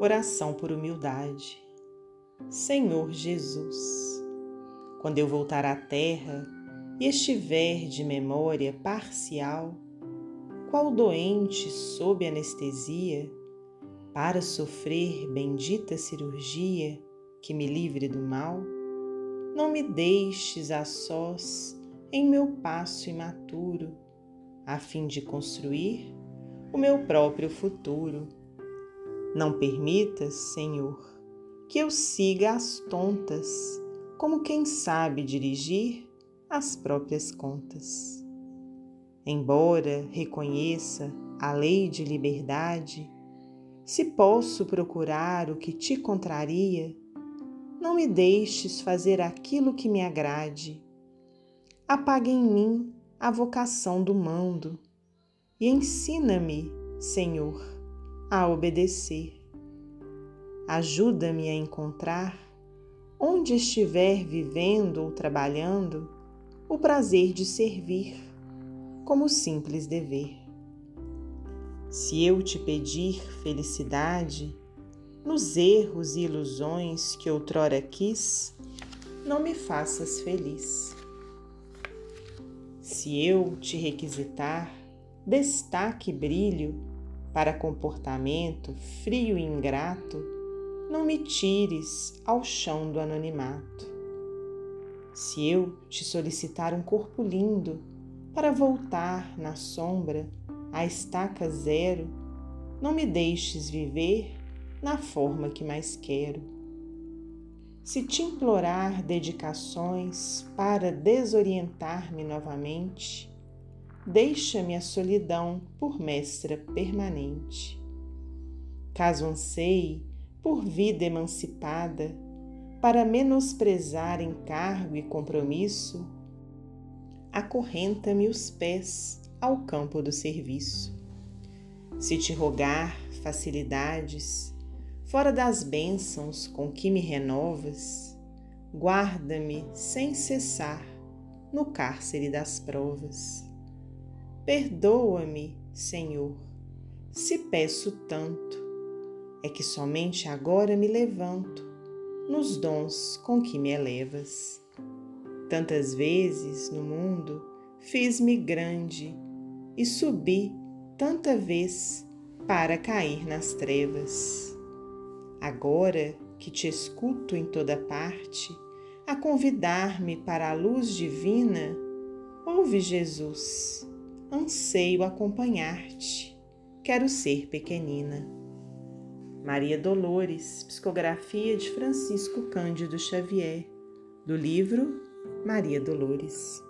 Oração por humildade. Senhor Jesus, quando eu voltar à terra e estiver de memória parcial, qual doente sob anestesia, para sofrer bendita cirurgia que me livre do mal, não me deixes a sós em meu passo imaturo, a fim de construir o meu próprio futuro não permitas, Senhor, que eu siga as tontas, como quem sabe dirigir as próprias contas. Embora reconheça a lei de liberdade, se posso procurar o que te contraria, não me deixes fazer aquilo que me agrade. Apaga em mim a vocação do mando e ensina-me, Senhor, a obedecer. Ajuda-me a encontrar, onde estiver vivendo ou trabalhando, o prazer de servir, como simples dever. Se eu te pedir felicidade, nos erros e ilusões que outrora quis, não me faças feliz. Se eu te requisitar destaque e brilho, para comportamento frio e ingrato, não me tires ao chão do anonimato. Se eu te solicitar um corpo lindo para voltar na sombra à estaca zero, não me deixes viver na forma que mais quero. Se te implorar dedicações para desorientar-me novamente, deixa-me a solidão por mestra permanente. Caso anseie por vida emancipada, para menosprezar encargo e compromisso, acorrenta-me os pés ao campo do serviço. Se te rogar facilidades, fora das bênçãos com que me renovas, guarda-me sem cessar no cárcere das provas. Perdoa-me, Senhor, se peço tanto. É que somente agora me levanto nos dons com que me elevas. Tantas vezes no mundo fiz-me grande e subi tanta vez para cair nas trevas. Agora que te escuto em toda parte, a convidar-me para a luz divina, ouve Jesus anseio acompanhar-te, quero ser pequenina. Maria Dolores, psicografia de Francisco Cândido Xavier, do livro Maria Dolores.